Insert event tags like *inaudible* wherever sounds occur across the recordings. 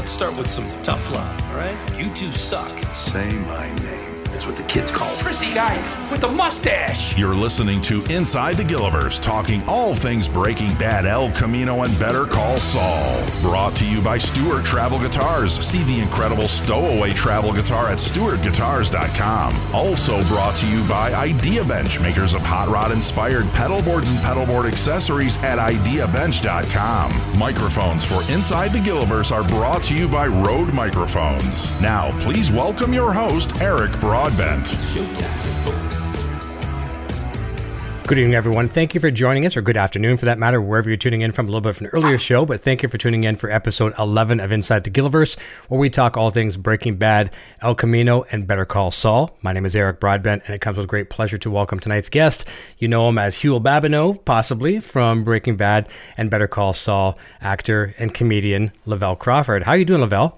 let's start with some tough love, all right? You two suck. Say my name. That's what the kids call it. Prissy guy with the mustache. You're listening to Inside the Gilliverse, talking all things Breaking Bad, El Camino, and Better Call Saul. Brought to you by Stewart Travel Guitars. See the incredible stowaway travel guitar at stewartguitars.com. Also brought to you by Idea Bench, makers of hot rod inspired pedal boards and pedal board accessories at ideabench.com. Microphones for Inside the Gilliverse are brought to you by Rode Microphones. Now, please welcome your host, Eric Good evening, everyone. Thank you for joining us, or good afternoon for that matter, wherever you're tuning in from. A little bit from an earlier show, but thank you for tuning in for episode 11 of Inside the Gilliverse, where we talk all things Breaking Bad, El Camino, and Better Call Saul. My name is Eric Broadbent, and it comes with great pleasure to welcome tonight's guest. You know him as Huell Babineau, possibly from Breaking Bad and Better Call Saul, actor and comedian Lavell Crawford. How are you doing, Lavell?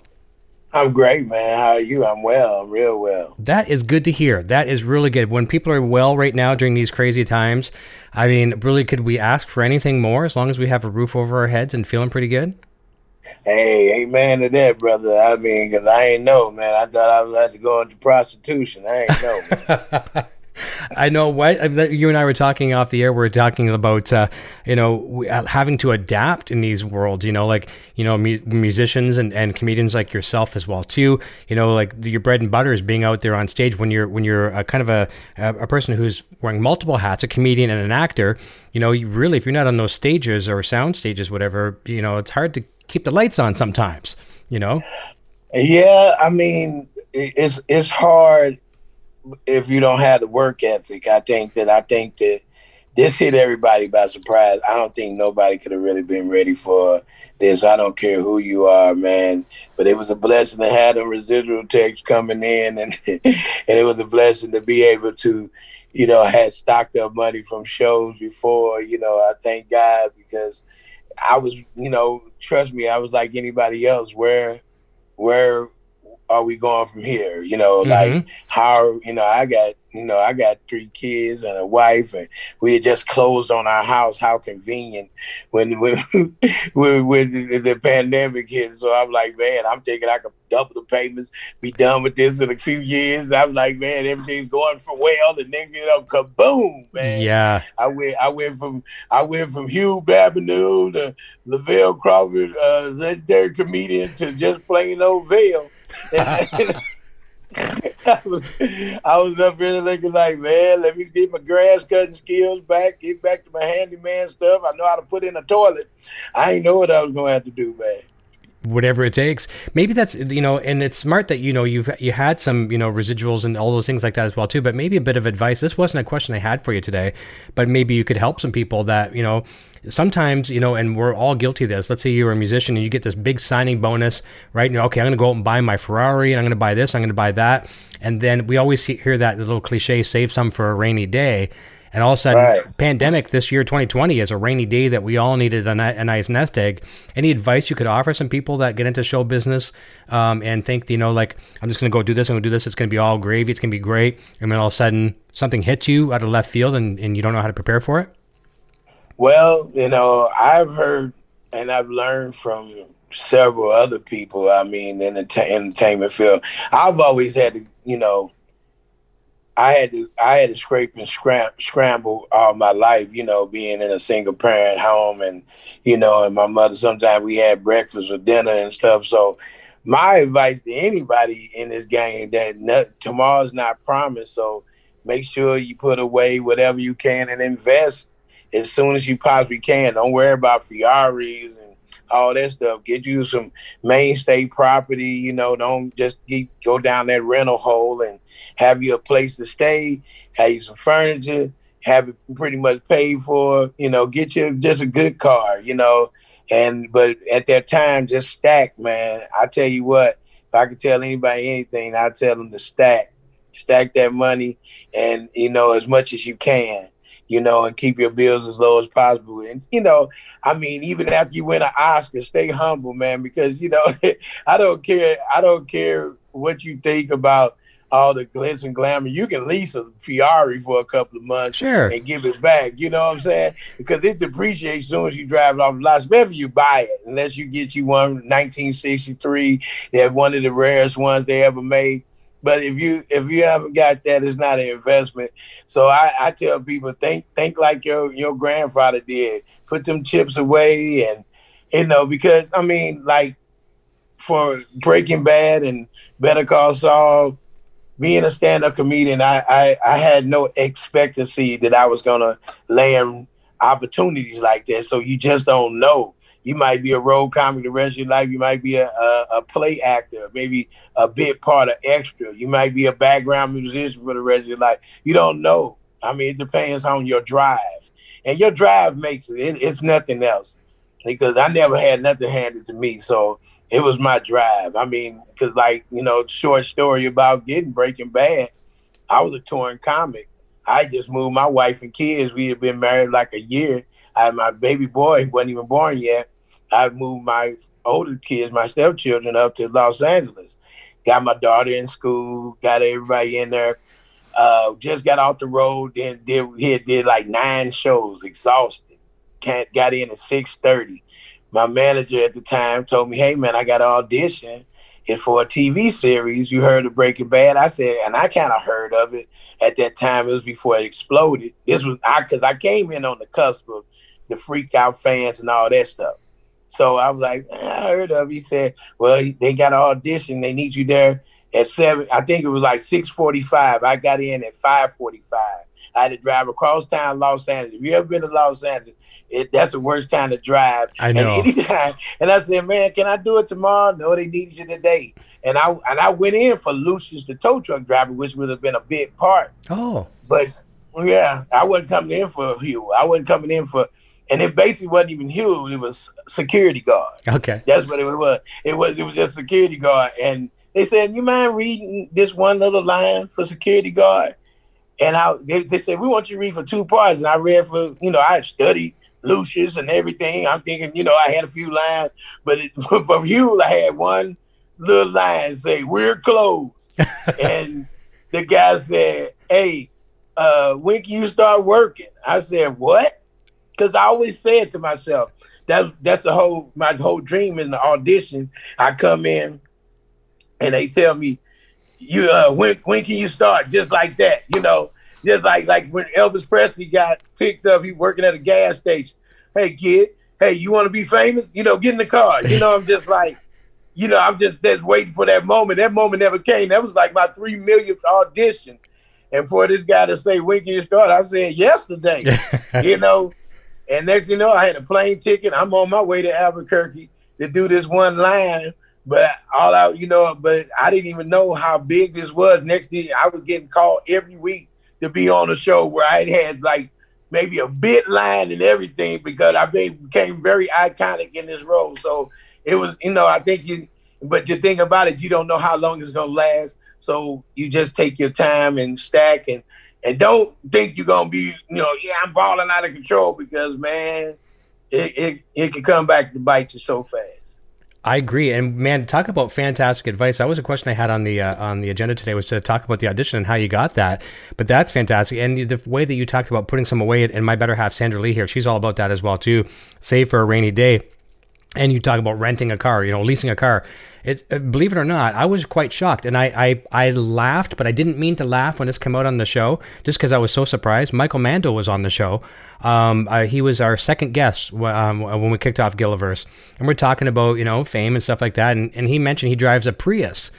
I'm great, man. How are you? I'm well. I'm real well. That is good to hear. That is really good. When people are well right now during these crazy times, I mean, really, could we ask for anything more as long as we have a roof over our heads and feeling pretty good? Hey, amen to that, brother. I mean, 'cause I ain't know, man. I thought I was about to go into prostitution. I ain't know. *laughs* I know what you and I were talking off the air. We are talking about uh, you know uh, having to adapt in these worlds. You know, like you know mu- musicians and, and comedians like yourself as well too. You know, like your bread and butter is being out there on stage when you're when you're a kind of a a person who's wearing multiple hats, a comedian and an actor. You know, you really if you're not on those stages or sound stages, whatever, you know, it's hard to keep the lights on sometimes. You know. yeah, I mean, it's it's hard if you don't have the work ethic. I think that I think that this hit everybody by surprise. I don't think nobody could have really been ready for this. I don't care who you are, man. But it was a blessing to have the residual text coming in, and *laughs* and it was a blessing to be able to, you know, had stocked up money from shows before. You know, I thank God because I was, you know, trust me, I was like anybody else. Where, where are we going from here? You know, like how you know I got you know I got three kids and a wife, and we had just closed on our house. How convenient when when *laughs* when, when the, the pandemic hit. So I'm like, man, I'm thinking I could double the payments, be done with this in a few years. I'm like, man, everything's going for well, and then you know, kaboom, man. Yeah. I went I went from I went from Hugh Babineau to Lavell Crawford, uh, legendary comedian, to just plain old Vale. *laughs* I was I was up here looking like, man, let me get my grass cutting skills back, get back to my handyman stuff. I know how to put in a toilet. I ain't know what I was gonna have to do, man. Whatever it takes. Maybe that's you know, and it's smart that you know you've you had some you know residuals and all those things like that as well too. But maybe a bit of advice. This wasn't a question I had for you today, but maybe you could help some people that you know. Sometimes you know, and we're all guilty of this. Let's say you're a musician and you get this big signing bonus, right? You know, okay, I'm going to go out and buy my Ferrari, and I'm going to buy this, I'm going to buy that, and then we always see, hear that little cliche: "Save some for a rainy day." And all of a sudden, Right. pandemic this year, 2020, is a rainy day that we all needed a, ni- a nice nest egg. Any advice you could offer some people that get into show business um, and think, you know, like, I'm just going to go do this, I'm going to do this, it's going to be all gravy, it's going to be great. And then all of a sudden, something hits you out of left field and, and you don't know how to prepare for it? Well, you know, I've heard and I've learned from several other people. I mean, in the ent- entertainment field, I've always had to, you know, I had to, I had to scrape and scram- scramble all my life. You know, being in a single parent home, and you know, and my mother. Sometimes we had breakfast or dinner and stuff. So, my advice to anybody in this game that no, tomorrow's not promised. So, make sure you put away whatever you can and invest as soon as you possibly can. Don't worry about Ferraris and all that stuff. Get you some mainstay property. You know, don't just go down that rental hole and have you a place to stay, have you some furniture, have it pretty much paid for. You know, get you just a good car. You know, and but at that time, just stack, man. I tell you what, if I could tell anybody anything, I tell them to stack, stack that money, and you know as much as you can you know, and keep your bills as low as possible. And you know, I mean, even after you win an Oscar, stay humble, man, because you know, *laughs* I don't care. I don't care what you think about all the glitz and glamour. You can lease a Ferrari for a couple of months Sure. and give it back. You know what I'm saying? Because it depreciates as soon as you drive it off the lot, especially you buy it, unless you get you one 1963. They're one of the rarest ones they ever made. But if you if you haven't got that, it's not an investment. So I, I tell people think think like your your grandfather did. Put them chips away and you know, because I mean, like for Breaking Bad and Better Call Saul, being a stand-up comedian, I, I I had no expectancy that I was gonna land opportunities like that. So you just don't know. You might be a road comic the rest of your life. You might be a, a, a play actor, maybe a bit part of extra. You might be a background musician for the rest of your life. You don't know. I mean, it depends on your drive, and your drive makes it. it it's nothing else because I never had nothing handed to me. So it was my drive. I mean, because like you know, short story about getting Breaking Bad. I was a touring comic. I just moved my wife and kids. We had been married like a year. I had my baby boy he wasn't even born yet. I moved my older kids, my stepchildren, up to Los Angeles. Got my daughter in school. Got everybody in there. Uh, just got off the road. Then did he did like nine shows. Exhausted. Can't got in at six thirty. My manager at the time told me, "Hey man, I got an audition. It's for a TV series. You heard of Breaking Bad?" I said, and I kind of heard of it at that time. It was before it exploded. This was I because I came in on the cusp of the freaked out fans and all that stuff. So I was like, I heard of. It. He said, "Well, they got an audition. They need you there at seven. I think it was like six forty-five. I got in at five forty-five. I had to drive across town, Los Angeles. If you ever been to Los Angeles, it, that's the worst time to drive. I know. And anytime, and I said, "Man, can I do it tomorrow?" No, they needed you today. And I and I went in for Lucius, the tow truck driver, which would have been a big part. Oh, But yeah, I wasn't coming in for Hugh. I wasn't coming in for, and it basically wasn't even Hugh. It was security guard. okay. That's what it was. It was it was just security guard. And they said, "You mind reading this one little line for security guard?" And I they, they said, "We want you to read for two parts." And I read for you know I had studied Lucius and everything. I'm thinking you know I had a few lines, but it, *laughs* for Hugh I had one little line say, "We're closed," *laughs* and the guy said, "Hey, uh, when can you start working?" I said, "What?" Because I always said to myself, "That's that's the whole my whole dream in the audition." I come in, and they tell me, "You uh, when when can you start?" Just like that, you know, just like like when Elvis Presley got picked up, he working at a gas station. Hey kid, hey, you want to be famous? You know, get in the car. You know, I'm just like. You know, I'm just, just waiting for that moment. That moment never came. That was like my three millionth audition. And for this guy to say, when can you start? I said, yesterday, *laughs* you know. And next you know, I had a plane ticket. I'm on my way to Albuquerque to do this one line. But all out, you know, but I didn't even know how big this was. Next thing, I was getting called every week to be on a show where I had like maybe a bit line and everything because I became very iconic in this role. So it was, you know, I think you, but the thing about it, you don't know how long it's gonna last. So you just take your time and stack and and don't think you're gonna be, you know, yeah, I'm balling out of control because man, it it, it can come back to bite you so fast. I agree, and man, talk about fantastic advice. That was a question I had on the uh, on the agenda today was to talk about the audition and how you got that. But that's fantastic, and the way that you talked about putting some away, and my better half Sandra Lee here, she's all about that as well too. Save for a rainy day and you talk about renting a car, you know, leasing a car. It, uh, believe it or not, I was quite shocked, and I, I, I laughed, but I didn't mean to laugh when this came out on the show, just because I was so surprised. Michael Mando was on the show. Um, uh, he was our second guest um, when we kicked off Gilliverse, and we're talking about you know fame and stuff like that, and, and he mentioned he drives a Prius,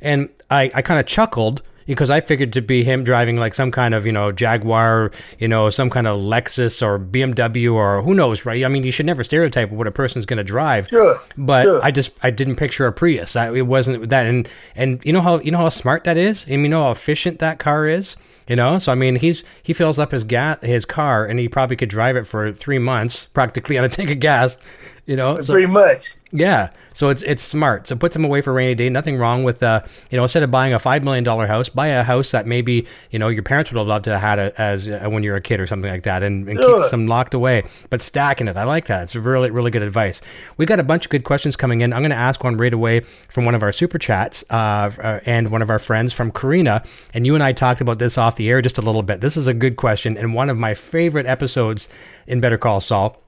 and I, I kind of chuckled because I figured to be him driving like some kind of you know Jaguar, you know some kind of Lexus or BMW or who knows, right? I mean, you should never stereotype what a person's going to drive. Sure, But sure. I just I didn't picture a Prius. I, it wasn't that, and and you know how you know how smart that is, and you know how efficient that car is. You know, so I mean, he's he fills up his gas his car, and he probably could drive it for three months, practically *laughs* on a tank of gas, You know, so, pretty much. Yeah. So it's it's smart. So it puts them away for rainy day. Nothing wrong with uh, you know, instead of buying a five million dollar house, buy a house that maybe you know your parents would have loved to have had it as uh, when you're a kid or something like that, and, and keep them locked away. But stacking it, I like that. It's really really good advice. We got a bunch of good questions coming in. I'm going to ask one right away from one of our super chats uh, uh, and one of our friends from Karina. And you and I talked about this off the air just a little bit. This is a good question and one of my favorite episodes in Better Call Saul.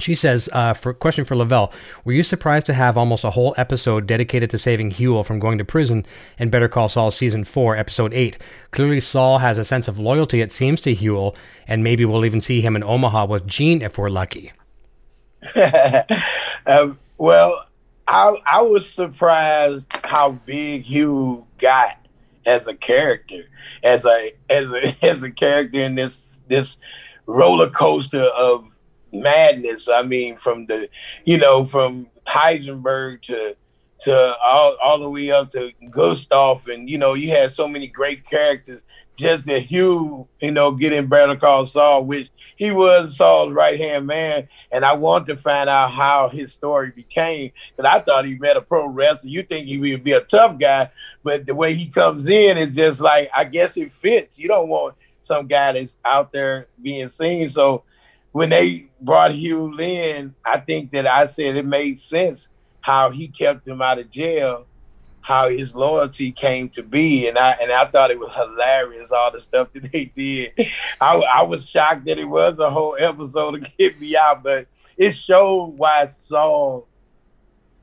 She says, uh, for question for Lavell, were you surprised to have almost a whole episode dedicated to saving Huell from going to prison in Better Call Saul season four, episode eight? Clearly, Saul has a sense of loyalty, it seems, to Huel, and maybe we'll even see him in Omaha with Gene if we're lucky. *laughs* um, well, I I was surprised how big Huel got as a character, as a as a *laughs* as a character in this this roller coaster of madness. I mean, from the, you know, from Heisenberg to to all, all the way up to Gustav, and you know, you had so many great characters. Just the Huell, you know, getting Better Call Saul, which he was Saul's right hand man, and I want to find out how his story became. Because I thought he met a pro wrestler. You think he would be a tough guy, but the way he comes in is just like I guess it fits. You don't want some guy that's out there being seen. So when they brought Hugh in, I think that I said it made sense how he kept him out of jail, how his loyalty came to be, and I and I thought it was hilarious all the stuff that they did. I, I was shocked that it was a whole episode to get me out, but it showed why Saul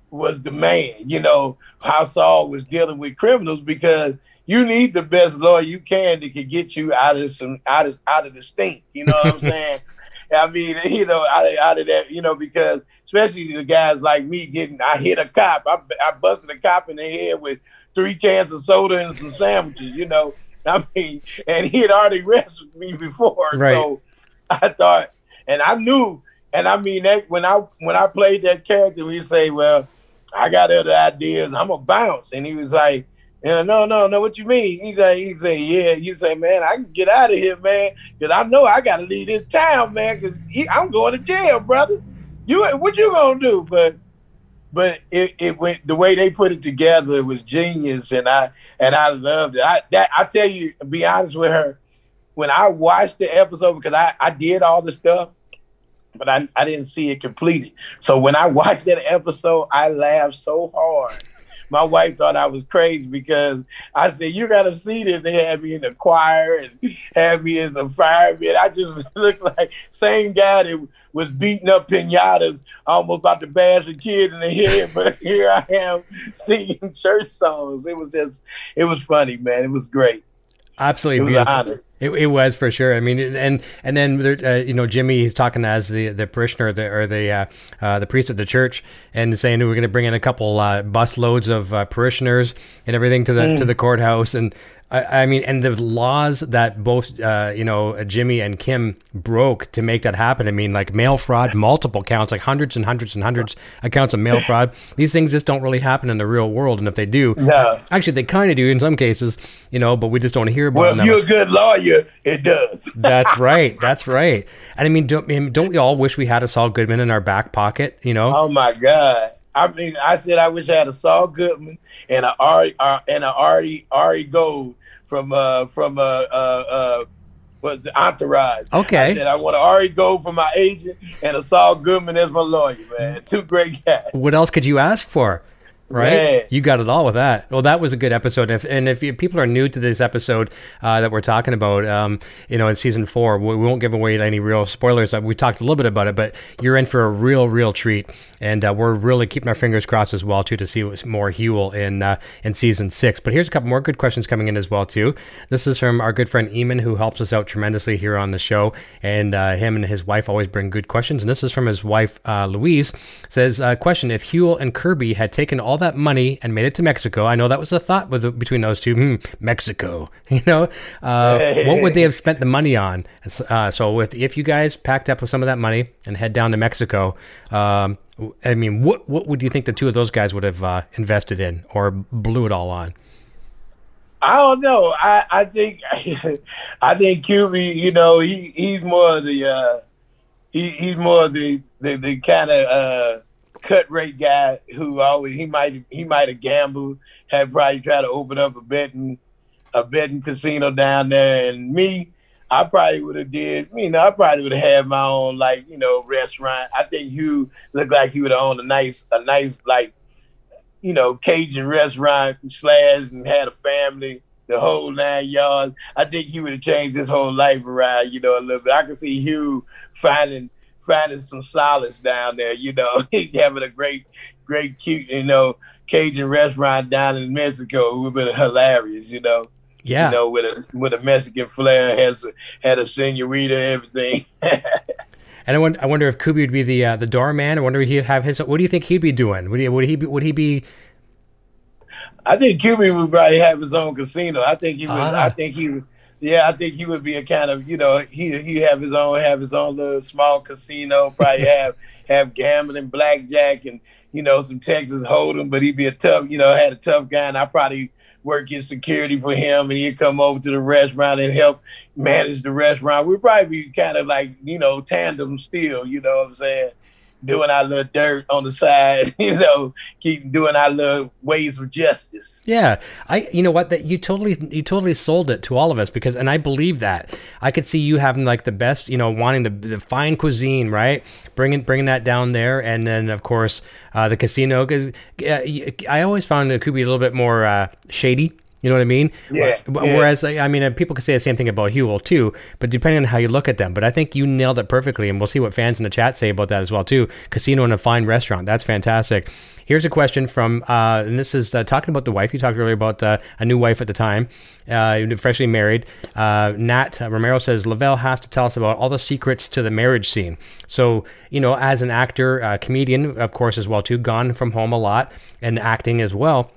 was the man. You know how Saul was dealing with criminals because you need the best lawyer you can that can get you out of some out of out of the stink. You know what I'm *laughs* saying? I mean, *laughs* you know, out of, out of that, you know, because especially the guys like me getting, I hit a cop, I, I busted a cop in the head with three cans of soda and some sandwiches, you know. *laughs* I mean, and he had already arrested me before, right. so *laughs* I thought, and I knew, and I mean that when I when I played that character, we say, well, I got other ideas, I'm gonna bounce, and he was like yeah, no, no, no. What you mean? He say, he say, yeah. You say, man, I can get out of here, man, because I know I got to leave this town, man, because I'm going to jail, brother. You, what you gonna do? But, but it, it went the way they put it together. It was genius, and I and I loved it. I that I tell you, be honest with her, when I watched the episode because I I did all the stuff, but I I didn't see it completed. So when I watched that episode, I laughed so hard my wife thought I was crazy because I said, You gotta see this. They had me in the choir and had me as a fireman. I just *laughs* looked like same guy that was beating up pinatas, almost about to bash a kid in the head, *laughs* but here I am singing church songs. It was just it was funny, man. It was great. Absolutely it beautiful. It, it was for sure. I mean, and and then uh, you know Jimmy he's talking as the the parishioner the, or the uh, uh, the priest at the church and saying we're going to bring in a couple uh, bus loads of uh, parishioners and everything to the mm. to the courthouse and I, I, mean, and the laws that both, uh, you know, Jimmy and Kim broke to make that happen. I mean, like mail fraud, multiple counts, like hundreds and hundreds and hundreds of counts of mail fraud. These things just don't really happen in the real world, and if they do, no. actually, they kind of do in some cases, you know, but we just don't hear about well, them. Well, you're much. a good lawyer, it does. *laughs* That's right. That's right. And I mean, don't, don't we all wish we had a Saul Goodman in our back pocket? You know? Oh my God. I mean, I said I wish I had a Saul Goodman and a Ari uh, and a Ari Ari Gold from uh from uh uh, uh Entourage. Okay. I said I want to Ari Gold for my agent and a Saul Goodman as my lawyer, man. Two great guys. What else could you ask for? Right? You got it all with that. Well, that was a good episode. If, and if you, people are new to this episode uh, that we're talking about, um, you know, in season four, we, we, won't give away any real spoilers. Uh, we talked a little bit about it, but you're in for a real, real treat. And uh, we're really keeping our fingers crossed as well too to see what's more Huell in uh, in season six. But here's a couple more good questions coming in as well too. This is from our good friend Eamon, who helps us out tremendously here on the show, and uh, him and his wife always bring good questions. And this is from his wife uh, Louise. Says, "Question: If Huell and Kuby had taken all that money and made it to Mexico, I know that was a thought with, between those two. Hmm, Mexico, *laughs* you know, uh, what would they have spent the money on? Uh, so if if you guys packed up with some of that money and head down to Mexico, um, I mean, what what would you think the two of those guys would have uh, invested in or blew it all on? I don't know. I, I think *laughs* I think Kuby, you know, he he's more of the uh, he he's more the the, the kind of uh, cut rate guy who always he might he might have gambled, had probably tried to open up a betting a betting casino down there, and me. I probably would have did, you know, I probably would have had my own like, you know, restaurant. I think Hugh looked like he would have owned a nice, a nice like, you know, Cajun restaurant slash and had a family, the whole nine yards. I think he would have changed his whole life around, you know, a little bit. I can see Hugh finding finding some solace down there, you know, *laughs* having a great, great cute, you know, Cajun restaurant down in Mexico. It would have been hilarious, you know. Yeah. You know, with a with a Mexican flair, has a, had a senorita, everything. *laughs* And I wonder, I wonder if Kuby would be the uh, the doorman. I wonder if he'd have his. What do you think he'd be doing? Would he would he be, would he be? I think Kuby would probably have his own casino. I think he would. Ah. I think he would. Yeah, I think he would be a kind of you know he he have his own have his own little small casino. Probably *laughs* have have gambling, blackjack, and you know some Texas Hold'em. But he'd be a tough you know had a tough guy, and I probably work his security for him, and he'd come over to the restaurant and help manage the restaurant. We'd probably be kind of like you know tandem still. You know what I'm saying? Doing our little dirt on the side, *laughs* you know, keep doing our little ways of justice. Yeah, I. You know what? That you totally you totally sold it to all of us because, and I believe that. I could see you having like the best. You know, wanting the, the fine cuisine, right? Bringing bringing that down there, and then of course uh, the casino. Because uh, I always found the Kuby a little bit more uh, shady. You know what I mean? Yeah, Wh- yeah. Whereas, I mean, people could say the same thing about Huell too, but depending on how you look at them. But I think you nailed it perfectly, and we'll see what fans in the chat say about that as well too. Casino and a fine restaurant. That's fantastic. Here's a question from, uh, and this is uh, talking about the wife. You talked earlier about uh, a new wife at the time, uh, freshly married. Uh, Nat Romero says Lavell has to tell us about all the secrets to the marriage scene. So, you know, as an actor, uh, comedian, of course, as well too, gone from home a lot and acting as well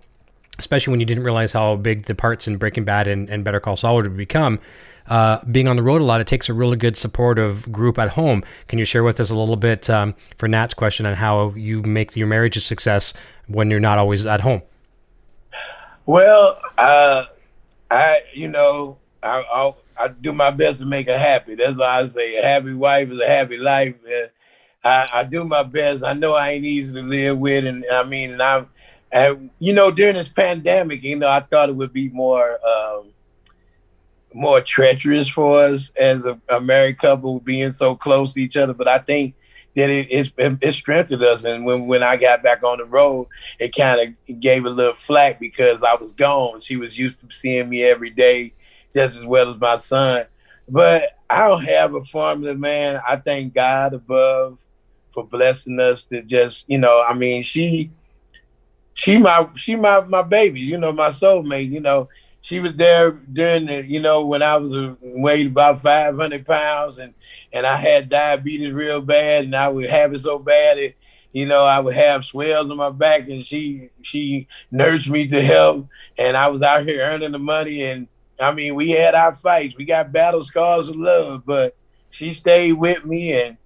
especially when you didn't realize how big the parts in Breaking Bad and, and Better Call Saul would become. Uh, being on the road a lot, it takes a really good supportive group at home. Can you share with us a little bit um, for Nat's question on how you make your marriage a success when you're not always at home? Well, uh, I, you know, I, I I do my best to make her happy. That's why I say a happy wife is a happy life. Uh, I, I do my best. I know I ain't easy to live with, and I mean, and I'm, and you know, during this pandemic, you know, I thought it would be more, um, more treacherous for us as a, a married couple being so close to each other. But I think that it, it's, it strengthened us. And when, when I got back on the road, it kind of gave a little flack because I was gone. She was used to seeing me every day, just as well as my son. But I don't have a formula, man. I thank God above for blessing us to just, you know, I mean, she, she my, she my, my baby, you know, my soulmate, you know, she was there during the, you know, when I was uh, weighed about 500 pounds and, and I had diabetes real bad and I would have it so bad, it, you know, I would have swells on my back and she, she nursed me to help and I was out here earning the money. And I mean, we had our fights, we got battle scars of love, but she stayed with me and,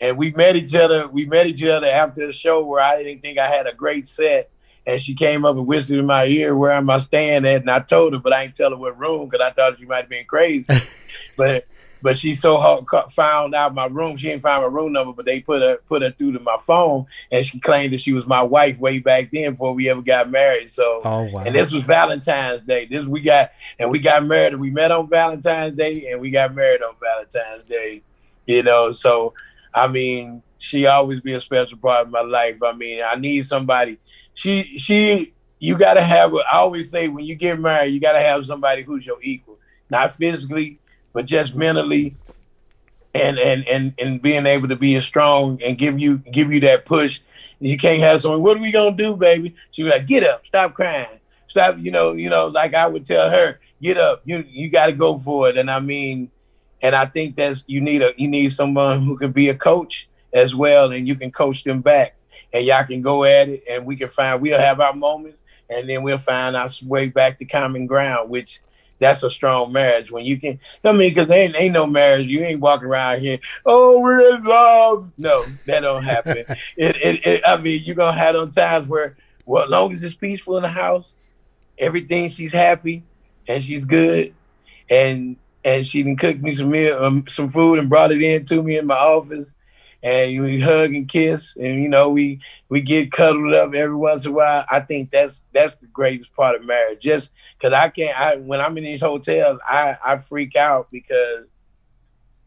and we met each other. We met each other after the show where I didn't think I had a great set and she came up and whispered in my ear, "Where am I staying at?" And I told her, but I ain't tell her what room because I thought she might have been crazy. *laughs* but but she so co- found out my room. She didn't find my room number, but they put her put her through to my phone, and she claimed that she was my wife way back then before we ever got married. So, Oh, wow. and this was Valentine's Day. This we got, and we got married. We met on Valentine's Day, and we got married on Valentine's Day. You know, so I mean, she always be a special part of my life. I mean, I need somebody. She she you gotta have. I always say when you get married, you gotta have somebody who's your equal, not physically, but just mentally, and and and and being able to be strong and give you give you that push. You can't have someone. What are we gonna do, baby? She was like, get up, stop crying, stop. You know, you know, like I would tell her, get up. You you got to go for it. And I mean, and I think that's you need a you need someone who can be a coach as well, and you can coach them back, and y'all can go at it, and we can find we'll have our moments, and then we'll find our way back to common ground, which that's a strong marriage when you can. I mean, because ain't ain't no marriage. You ain't walking around here. Oh, we're in love. No, that don't happen. *laughs* it, it, it. I mean, you're gonna have those times where, well, as long as it's peaceful in the house, everything she's happy and she's good, and and she can cook me some meal, um, some food and brought it in to me in my office. And we hug and kiss, and you know we we get cuddled up every once in a while. I think that's that's the greatest part of marriage. Just because I can't, I when I'm in these hotels, I I freak out because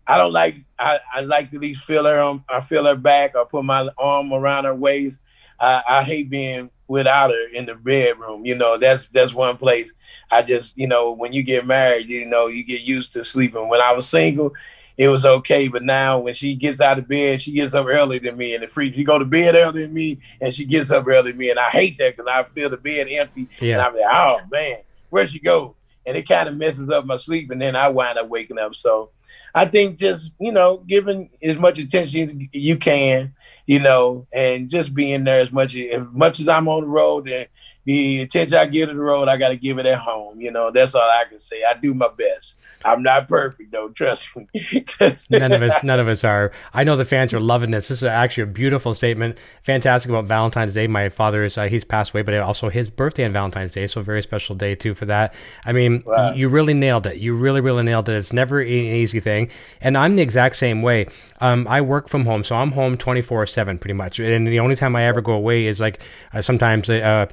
I don't like I, I like to at least feel her on I feel her back or put my arm around her waist. I, I hate being without her in the bedroom. You know, that's that's one place I just, you know, when you get married, you know, you get used to sleeping. When I was single, it was okay. But now when she gets out of bed, she gets up earlier than me, and it freaks. She go to bed earlier than me, and she gets up earlier than me, and I hate that because I feel the bed empty, Yeah. and I'm like, oh man, where'd she go? And it kind of messes up my sleep, and then I wind up waking up. So I think just you know, giving as much attention you can, you know, and just being there as much as much as I'm on the road and the attention I give to the road, I got to give it at home. You know, that's all I can say. I do my best. I'm not perfect though, trust me. *laughs* none of us none of us are. I know the fans are loving this. This is actually a beautiful statement. Fantastic about valentine's day. My father is uh, he's passed away but also his birthday on valentine's day so a very special day too for that. I mean Wow. you, you really nailed it. You really really nailed it. It's never an easy thing. And i'm the exact same way. Um, i work from home so i'm home 24 7 pretty much. And the only time i ever go away is like uh, sometimes uh,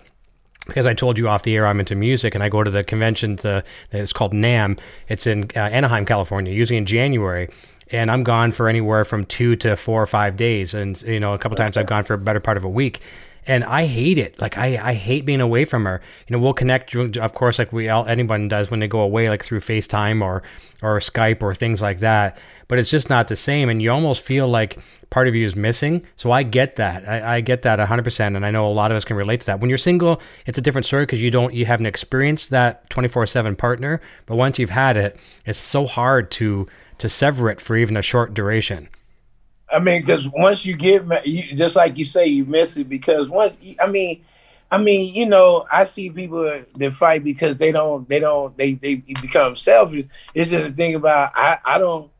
because I told you off the air I'm into music and I go to the convention to, it's called NAMM. It's in uh, Anaheim, California, usually in January. And I'm gone for anywhere from two to four or five days. And, you know, a couple times I've gone for a better part of a week. And I hate it. Like I, I hate being away from her. You know, we'll connect, of course, like we all anyone does when they go away, like through FaceTime or or Skype or things like that. But it's just not the same, and you almost feel like part of you is missing. So I get that. I, I get that 100%, and I know a lot of us can relate to that. When you're single, it's a different story because you don't you haven't experienced that 24/7 partner. But once you've had it, it's so hard to to sever it for even a short duration. I mean, because once you get, you, just like you say, you miss it because once. I mean, I mean, you know, I see people that fight because they don't, they don't, they they become selfish. It's just a thing about I, I don't.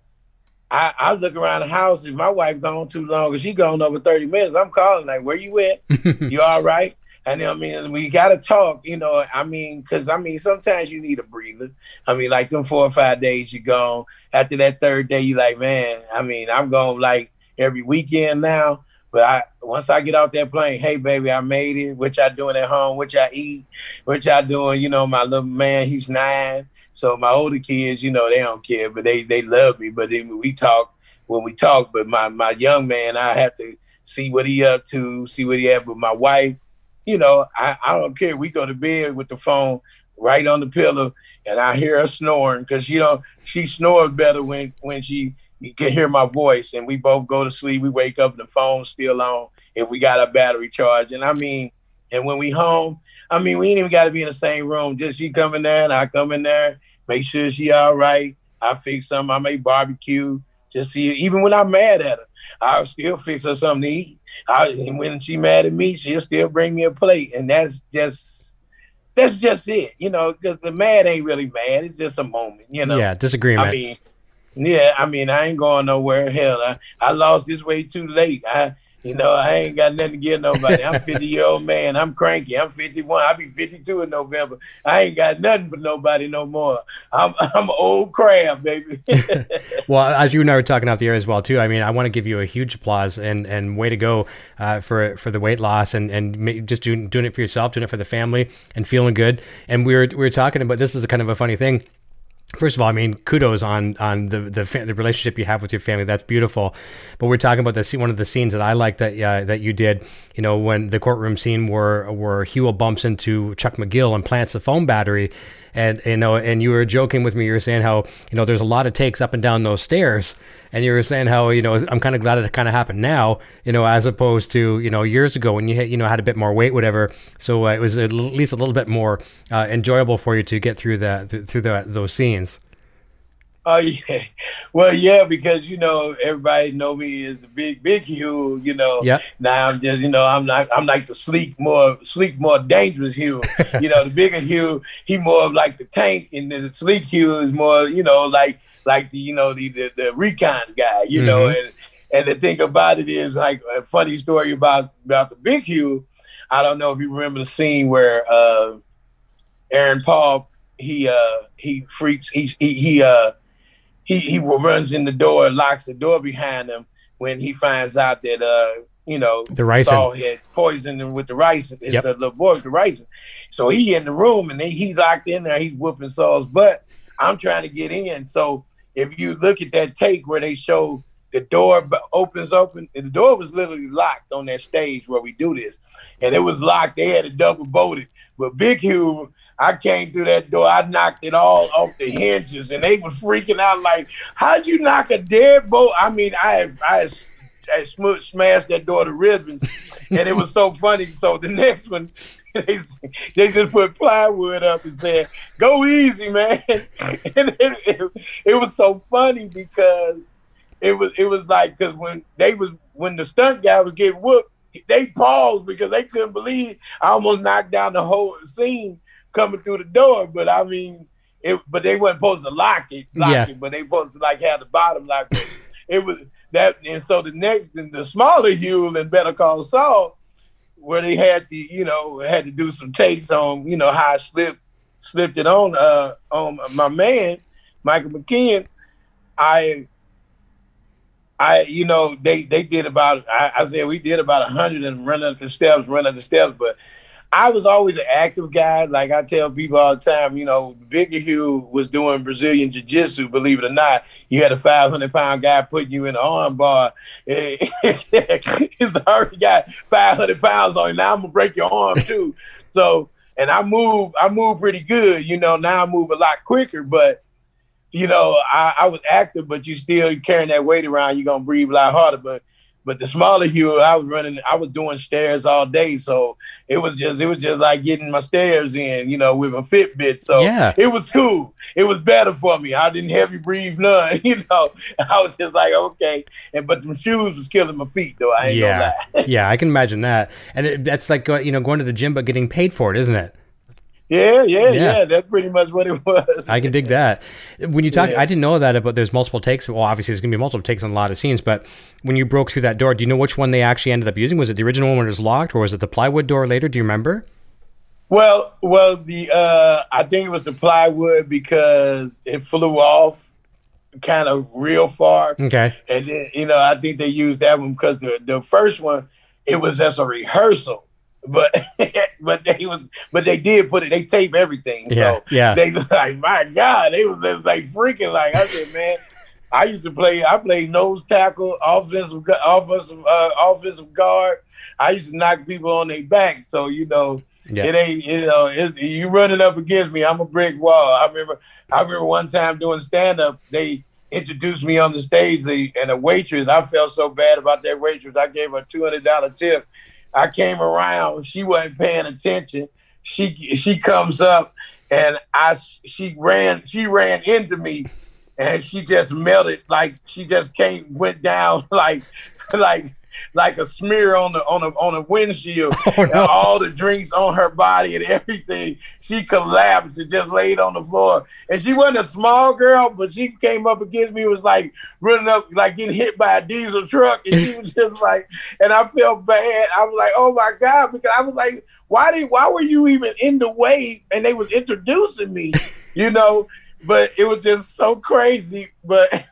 I, I look around the house. If my wife gone too long, if she gone over thirty minutes, I'm calling like, "Where you at? *laughs* you all right?" And I mean, we got to talk. You know, I mean, because I mean, sometimes you need a breather. I mean, like them four or five days you gone. After that third day, you like, man. I mean, I'm going like every weekend now. But I once I get off that plane, hey baby, I made it. What y'all doing at home? What y'all eat? What y'all doing? You know, my little man, he's nine. So my older kids, you know, they don't care, but they they love me. But then we talk when we talk. But my my young man, I have to see what he up to, see what he at. But my wife, you know, I, I don't care. We go to bed with the phone right on the pillow, and I hear her snoring because you know she snores better when when she you can hear my voice, and we both go to sleep. We wake up, and the phone's still on. If we got our battery charged, and I mean, and when we home, I mean, we ain't even got to be in the same room. Just she come in there, and I come in there, make sure she all right. I fix something. I make barbecue. Just see, even when I'm mad at her, I'll still fix her something to eat. I, and when she mad at me, she'll still bring me a plate, and that's just that's just it, you know. Because the mad ain't really mad; it's just a moment, you know. yeah, disagreement. I mean, yeah, I mean, I ain't going nowhere. Hell, I, I lost this way too late. I, you know, I ain't got nothing to give nobody. I'm *laughs* 50 year old man. I'm cranky. I'm 51. I'll be 52 in November. I ain't got nothing for nobody no more. I'm *laughs* I'm old crab, baby. *laughs* Well, as you and I were talking off the air as well too. I mean, I want to give you a huge applause and, and way to go uh, for for the weight loss and and just doing doing it for yourself, doing it for the family, and feeling good. And we were we were talking about this is a kind of a funny thing. First of all, I mean, kudos on on the the, fa- the relationship you have with your family. That's beautiful. But we're talking about the scene, one of the scenes that I like that uh, that you did. You know, when the courtroom scene where where Huell bumps into Chuck McGill and plants the phone battery, and you know, and you were joking with me. You were saying how you know there's a lot of takes up and down those stairs, and you were saying how you know I'm kind of glad it kind of happened now, you know, as opposed to you know years ago when you had, you know had a bit more weight, whatever. So uh, it was at least a little bit more uh, enjoyable for you to get through the th- through the, those scenes. Oh *laughs* yeah, well yeah, because you know everybody know me as the big big Hugh. You know, Yep. now I'm just you know I'm like I'm like the sleek more sleek more dangerous Hugh. *laughs* you know, the bigger Hugh, he more of like the tank, and then the sleek Hugh is more you know like like the you know the the, the recon guy. You know, and and the thing about it is like a funny story about about the big Hugh. I don't know if you remember the scene where uh, Aaron Paul he uh he freaks he he he uh he he runs in the door, locks the door behind him, when he finds out that uh you know The ricin. Saul had poisoned him with the rice. It's Yep. a little boy with the rice. So he in the room and then he's locked in there. He's whooping Saul's butt. I'm trying to get in. So if you look at that take where they show the door opens open, and the door was literally locked on that stage where we do this, and it was locked. They had it double bolted. But Big Hugh, I came through that door. I knocked it all off the hinges, and they was freaking out like, "How'd you knock a deadbolt?" I mean, I I have, smashed that door to ribbons, and it was so funny. So the *laughs* next one, they, they just put plywood up and said, "Go easy, man," *laughs* and it, it, it was so funny because it was it was like because when they was when the stunt guy was getting whooped, they paused because they couldn't believe I almost knocked down the whole scene coming through the door. But I mean, it but they weren't supposed to lock it, lock Yeah. it, but they supposed to like have the bottom locked. But it was that, and so the next, and the smaller Hugh and Better Call Saul, where they had the you know had to do some takes on you know how I slipped slipped it on uh on my man Michael McKean. I I, you know, they they did about. I, I said we did about a hundred and run up the steps, run up the steps. But I was always an active guy. Like I tell people all the time, you know, Bigger Hugh was doing Brazilian Jiu Jitsu. Believe it or not, you had a five hundred pound guy putting you in an arm bar. *laughs* He's already got five hundred pounds on you. Now I'm gonna break your arm too. *laughs* So, and I move, I move pretty good. You know, now I move a lot quicker, but you know, I, I was active, but you still carrying that weight around, you're gonna breathe a lot harder. But but the smaller Hugh, I was running, I was doing stairs all day. So it was just it was just like getting my stairs in, you know, with a Fitbit. So Yeah. it was cool. It was better for me. I didn't heavy breathe none, *laughs* you know. I was just like, okay. And but the shoes was killing my feet though. I ain't yeah, gonna lie. *laughs* yeah, I can imagine that, and it, that's like you know going to the gym but getting paid for it, isn't it? Yeah, yeah, Yeah. yeah, That's pretty much what it was. I can dig that. When you talk, Yeah. I didn't know that but there's multiple takes. Well, obviously there's gonna be multiple takes on a lot of scenes, but when you broke through that door, do you know which one they actually ended up using? Was it the original one when it was locked, or was it the plywood door later? Do you remember? Well, well, the uh, I think it was the plywood because it flew off kind of real far, Okay, and then you know I think they used that one because the the first one it was just a rehearsal, but *laughs* but they was but they did put it they tape everything, Yeah, so yeah. they was like my God, they was just like freaking like I said, man. I used to play. I played nose tackle, offensive, offensive, uh, offensive guard. I used to knock people on their back. So you know, Yeah. it ain't you know it, you running up against me. I'm a brick wall. I remember. I remember one time doing stand up. They introduced me on the stage, and a waitress. I felt so bad about that waitress. I gave her a two hundred dollar tip. I came around. She wasn't paying attention. She she comes up, and I she ran she ran into me, and she just melted like she just came went down *laughs* like like *laughs* like a smear on the on a on a windshield. *laughs* Oh, And no. all the drinks on her body and everything. She collapsed and just laid on the floor. And she wasn't a small girl, but she came up against me. Was like running up, like getting hit by a diesel truck, and she *laughs* was just like, and I felt bad. I was like, oh my god, because I was like, why did why were you even in the way? And they was introducing me, you know. But it was just so crazy. But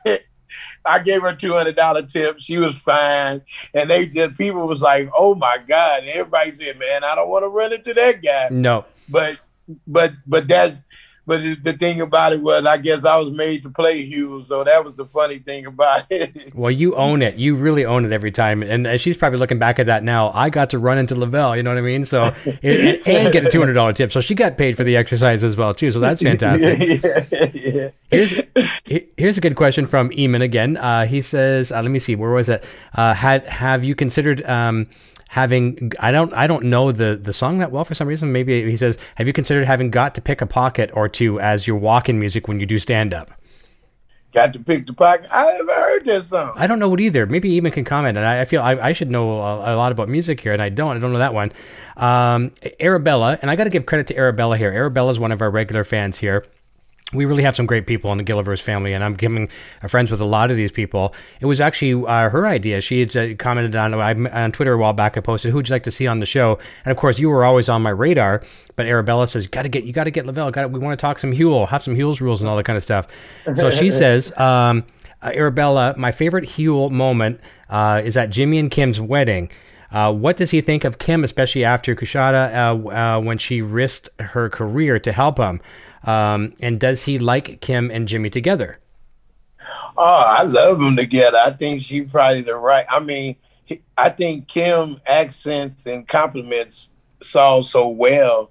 I gave her two hundred dollar tip. She was fine, and they just people was like, "Oh my god!" And everybody said, "Man, I don't want to run into that guy." no, But, but, but that's. But the- thing about it was, I guess I was made to play Hughes, so that was the funny thing about *laughs* it. well, you own it. You really own it every time, and uh, she's probably looking back at that now. I got to run into Lavell, you know what I mean? So *laughs* and, and get a two hundred dollar tip, so she got paid for the exercise as well too. So that's *laughs* fantastic. yeah, yeah. Here's here's a good question from Eamon again. Uh, he says, uh, "Let me see, where was it? Uh, had have you considered um, having? I don't I don't know the the song that well for some reason. Maybe he says, have you considered having got to pick a pocket or two as your walk-in music when you do stand up? Got to pick the pocket. I never heard that song. I don't know it either. Maybe even can comment, and I, I feel I, I should know a, a lot about music here, and I don't. I don't know that one. Um, Arabella, and I got to give credit to Arabella here. Arabella is one of our regular fans here. We really have some great people in the Gilliverse family, and I'm becoming friends with a lot of these people. It was actually uh, her idea. She had uh, commented on I, on Twitter a while back. I posted, "Who would you like to see on the show?" And of course, you were always on my radar. But Arabella says, "Got to get you got to get Lavell. Got we want to talk some Huell, have some Huell's rules and all that kind of stuff." So she *laughs* says. Um, uh, Arabella, my favorite Huell moment uh, is at Jimmy and Kim's wedding. Uh, what does he think of Kim, especially after Coushatta, uh, uh, when she risked her career to help him? Um, and does he like Kim and Jimmy together? Oh, I love them together. I think she probably the right. I mean, he, I think Kim accents and compliments Saul so well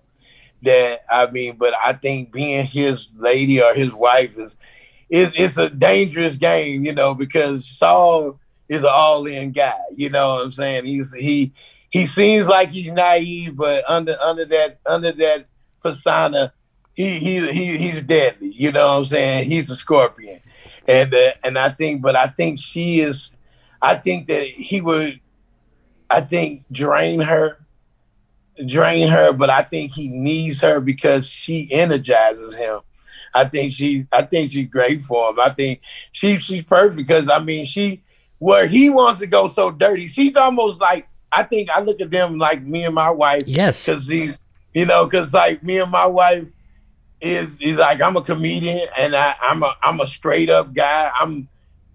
that I mean, but I think being his lady or his wife is it, it's a dangerous game, you know, because Saul is an all-in guy. You know what I'm saying? He's he he seems like he's naive, but under under that under that persona, he he, he he's deadly. You know what I'm saying? He's a scorpion, and uh, and I think, but I think she is. I think that he would. I think drain her, drain her, but I think he needs her because she energizes him. I think she, I think she's great for him. I think she, she's perfect because I mean, she, where he wants to go so dirty, she's almost like I think I look at them like me and my wife. Yes, because he, you know, because like me and my wife is is like I'm a comedian and I, I'm a I'm a straight up guy. I'm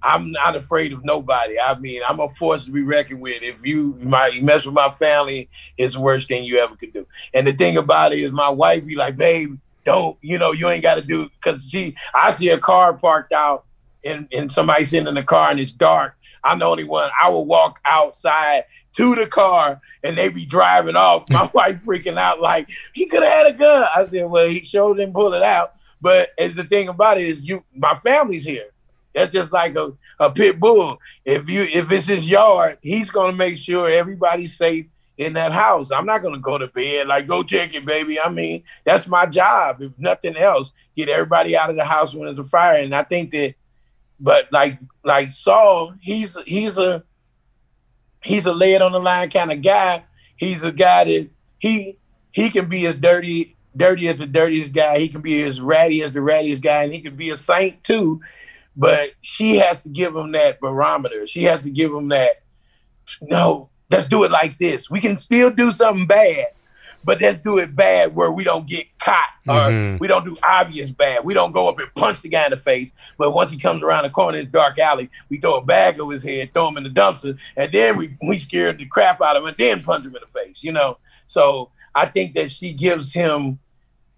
I'm not afraid of nobody. I mean, I'm a force to be reckoned with. If you my you mess with my family, it's the worst thing you ever could do. And the thing about it is, my wife be like, "Babe, don't you know you ain't got to do?" Because she, I see a car parked out, and and somebody sitting in the car and it's dark. I'm the only one. I will walk outside to the car and they be driving off. My *laughs* wife freaking out like he could have had a gun. I said, well, he showed him pull it out. But as the thing about it is, you, my family's here. That's just like a, a pit bull. If you if it's his yard, he's gonna make sure everybody's safe in that house. I'm not gonna go to bed like go check it, baby. I mean, that's my job. If nothing else, get everybody out of the house when there's a fire. And I think that, but like like Saul, he's he's a he's a lay it on the line kind of guy. He's a guy that he he can be as dirty dirty as the dirtiest guy. He can be as ratty as the rattiest guy, and he can be a saint too but she has to give him that barometer. She has to give him that, no, let's do it like this. We can still do something bad, but let's do it bad where we don't get caught or mm-hmm. we don't do obvious bad. We don't go up and punch the guy in the face. But once he comes around the corner in this dark alley, we throw a bag over his head, throw him in the dumpster, and then we, we scare the crap out of him and then punch him in the face, you know? So I think that she gives him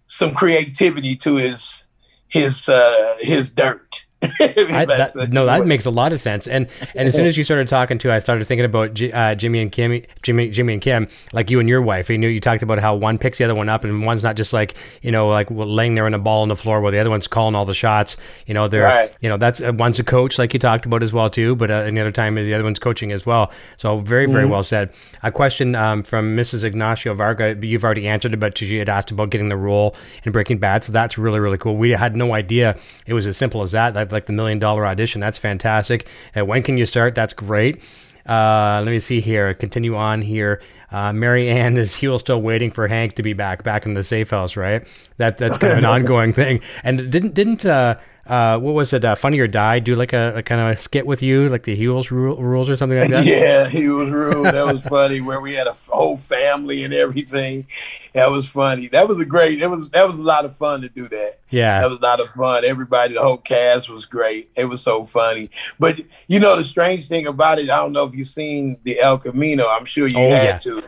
some creativity to his his uh, his dirt. *laughs* I, that, no, that makes a lot of sense. And and as soon as you started talking to, I started thinking about G, uh, Jimmy and Kim, Jimmy, Jimmy and Kim, like you and your wife. You knew you talked about how one picks the other one up, and one's not just like you know like laying there in a ball on the floor, while the other one's calling all the shots. You know, they're right. you know that's uh, one's a coach, like you talked about as well too, but uh, and the other time the other one's coaching as well. So very very mm-hmm. well said. A question um, from Mrs. Ignacio Varga. You've already answered it, but she had asked about getting the role in Breaking Bad, so that's really really cool. We had no idea it was as simple as that. Like the million dollar audition. That's fantastic. And when can you start? That's great. Uh, let me see here. Continue on here. Uh, Mary Ann is Huell still waiting for Hank to be back, back in the safe house, right? That that's kind of an *laughs* ongoing thing. And didn't didn't uh, uh, what was it? Uh, Funny or Die do like a, a, kind of a skit with you, like the rule, rules or something like that. *laughs* Yeah, Huell's rule. That was funny. Where we had a whole family and everything. That was funny. That was a great. It was that was a lot of fun to do that. Yeah, that was a lot of fun. Everybody, the whole cast was great. It was so funny. But you know, the strange thing about it, I don't know if you've seen the El Camino. I'm sure you oh, had yeah. to.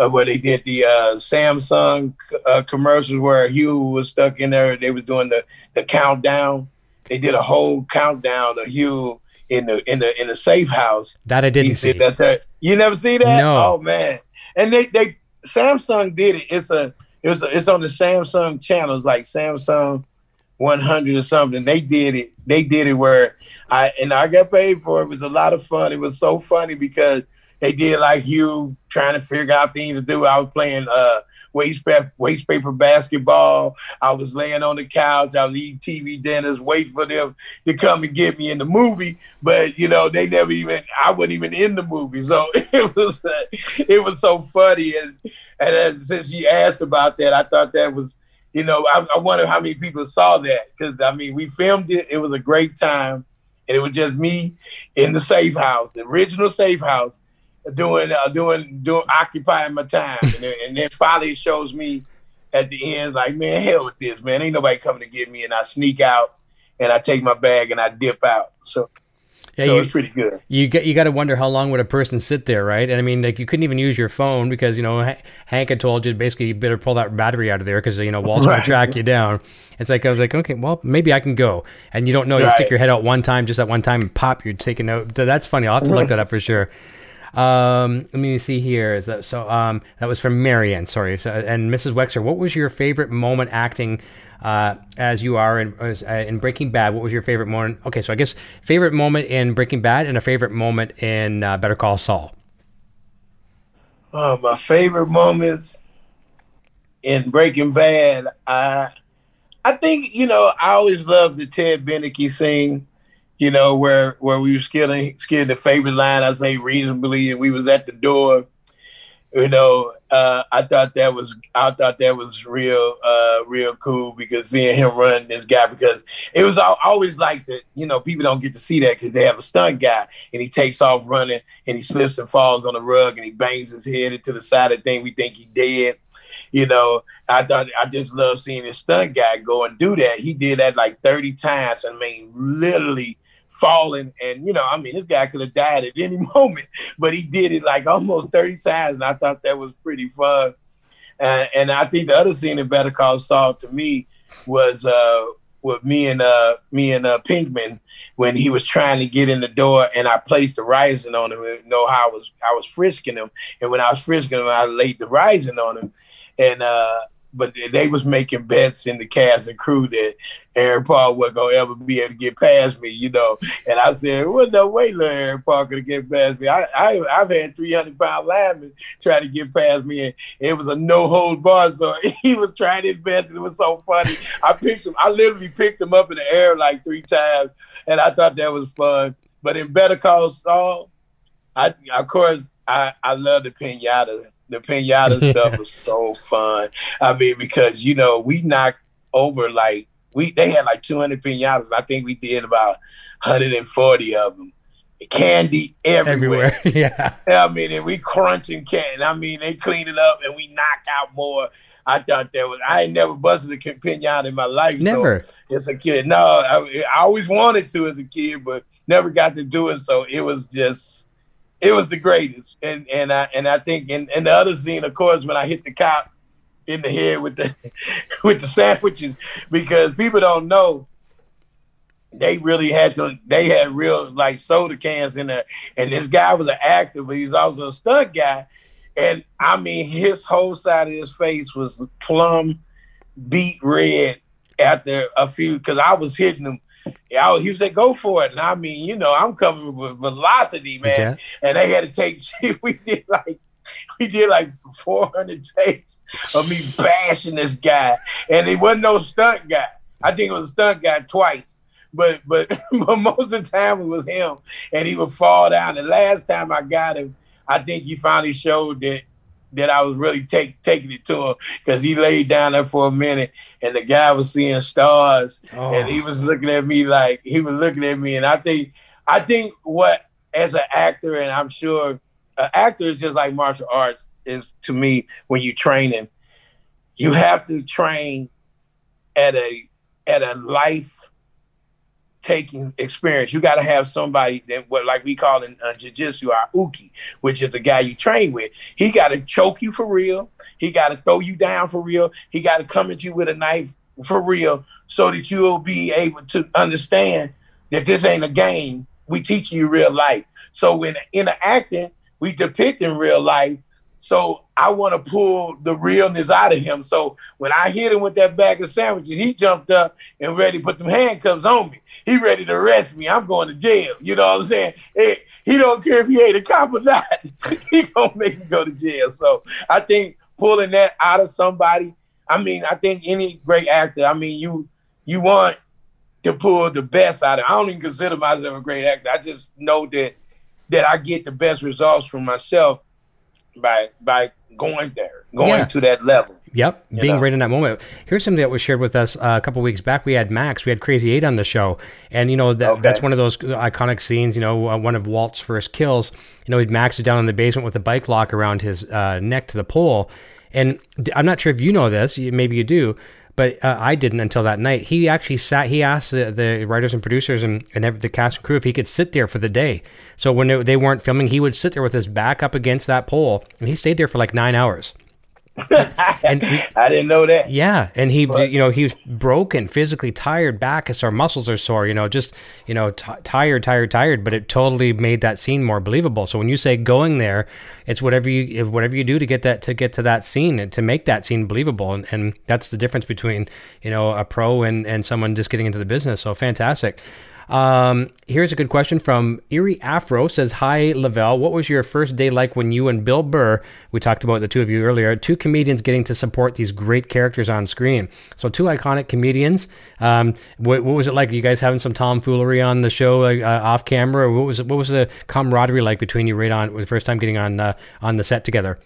Uh, where they did the uh, Samsung uh, commercials where Huell was stuck in there. They was doing the the countdown they did a whole countdown of Huell in the in the in the safe house. That I didn't see. That, you never see that? No. Oh man. And they they Samsung did it. It's a it was a, it's on the Samsung channels like Samsung 100 or something. They did it. They did it where I and I got paid for it. It was a lot of fun. It was so funny because they did like Huell trying to figure out things to do. I was playing uh waste paper, waste paper basketball. I was laying on the couch. I was eating TV dinners, waiting for them to come and get me in the movie. But you know, they never even. I wasn't even in the movie, so *laughs* it was uh, it was so funny. And and uh, since you asked about that, I thought that was. You know, I, I wonder how many people saw that because I mean, we filmed it. It was a great time, and it was just me in the safe house, the original safe house, doing uh, doing doing occupying my time, and then, and then finally it shows me at the end like, man, hell with this, man. Ain't nobody coming to get me, and I sneak out and I take my bag and I dip out. So Yeah, so you- it's pretty good. You get you got to wonder how long would a person sit there, right? And I mean, like you couldn't even use your phone because you know Ha- Hank had told you basically you better pull that battery out of there because you know Walt's gonna track you down. It's like I was like, okay, well maybe I can go, and you don't know. You stick your head out one time, just at one time, and pop, you're taking out. That's funny. I'll have to look that up for sure. Um, let me see here. Is that so? Um, that was from Marianne. Sorry. So, and Mrs. Wexler, what was your favorite moment acting? Uh, as you are in uh, in Breaking Bad, what was your favorite moment? Okay, so I guess favorite moment in Breaking Bad and a favorite moment in uh, Better Call Saul. Uh, my favorite moments in Breaking Bad, I I think you know I always loved the Ted Beneke scene. You know where where we were scaring scared the favorite line I say reasonably, and we was at the door. You know, uh, I thought that was I thought that was real uh, real cool because seeing him run this guy because it was al- always like that. You know, people don't get to see that because they have a stunt guy and he takes off running and he slips and falls on the rug and he bangs his head into the side of the thing. We think he dead. You know, I thought I just love seeing this stunt guy go and do that. He did that like 30 times. I mean, literally falling. And, you know, I mean, this guy could have died at any *laughs* moment, but he did it like almost 30 times. And I thought that was pretty fun. Uh, and I think the other scene in Better Call Saul to me was uh, with me and uh, me and uh, Pinkman when he was trying to get in the door and I placed the rising on him. You know how I was I was frisking him, and when I was frisking him, I laid the rising on him, and uh, but they was making bets in the cast and crew that Aaron Paul wasn't gonna ever be able to get past me, you know. And I said, "Well, no way, little Aaron Paul could get past me. I, I I've had three hundred pound linemen try to get past me, and it was a no hold bar. So *laughs* he was trying his best. and It was so funny. I picked him. I literally picked him up in the air like three times, and I thought that was fun. But in Better Call Saul, I of course I I love the pinata. The pinata stuff was so fun. I mean, because you know we knocked over like we they had like 200 pinatas. I think we did about 140 of them. Candy everywhere. Everywhere, *laughs* yeah. I mean, and we crunching can. I mean, they clean it up and we knock out more. I thought that was. I ain't never busted a pinata in my life. so Never. as a kid. No, I, I always wanted to as a kid, but never got to do it. So it was just, it was the greatest. And and I and I think in, in the other scene, of course, when I hit the cop in the head with the *laughs* with the sandwiches, because people don't know. They really had to. They had real like soda cans in there, and this guy was an actor, but he was also a stunt guy. And I mean, his whole side of his face was plum beat red after a few because I was hitting him. Yeah, I- he said, "Go for it." And I mean, you know, I'm coming with velocity, man. Yeah. And they had to take. *laughs* We did like. We did like 400 takes of me bashing this guy, and it wasn't no stunt guy. I think it was a stunt guy twice, but but, *laughs* but most of the time it was him, and he would fall down. The last time I got him, I think he finally showed that that I was really take, taking it to him because he laid down there for a minute and the guy was seeing stars Oh. and he oh. was looking at me like he was looking at me and I think I think what as an actor and I'm sure an actor is just like martial arts is to me when you training you have to train at a at a life taking experience. You got to have somebody that what like we call in uh, jiu-jitsu our uke, which is the guy you train with. He got to choke you for real. He got to throw you down for real. He got to come at you with a knife for real, so that you will be able to understand that this ain't a game. We teaching you real life. So when in the acting, we depict in real life. So I want to pull the realness out of him. So when I hit him with that bag of sandwiches, he jumped up and ready to put them handcuffs on me. He ready to arrest me. I'm going to jail. You know what I'm saying? Eh, he don't care if he ain't a cop or not. *laughs* he gonna make me go to jail. So I think pulling that out of somebody. I mean, I think any great actor. I mean, you you want to pull the best out of. I don't even consider myself a great actor. I just know that that I get the best results from myself by by going there, going Yeah. to that level. Yep, being know? right in that moment. Here's something that was shared with us uh, a couple weeks back. We had Max, we had Crazy Eight on the show, and you know that Okay. that's one of those iconic scenes. You know, uh, one of Walt's first kills. You know, Max is down in the basement with a bike lock around his uh, neck to the pole, and I'm not sure if you know this. Maybe you do. But uh, I didn't until that night. He actually sat. He asked the, the writers and producers and, and every, the cast and crew if he could sit there for the day. So when they, they weren't filming, he would sit there with his back up against that pole, and he stayed there for like nine hours. *laughs* and I didn't know that. Yeah, and he, but, you know, he was broken, physically tired, back sore, muscles are sore. You know, just you know, t- tired, tired, tired. But it totally made that scene more believable. So when you say going there, it's whatever you whatever you do to get that to get to that scene and to make that scene believable. And, and that's the difference between you know a pro and and someone just getting into the business. So fantastic. Um, here's a good question from Erie Afro says, Hi, Lavell. What was your first day like when you and Bill Burr, we talked about the two of you earlier, two comedians getting to support these great characters on screen? So, two iconic comedians. Um, what, what, was it like? you guys having some tomfoolery on the show uh, off camera? what was what was the camaraderie like between you right on the first time getting on uh, on the set together?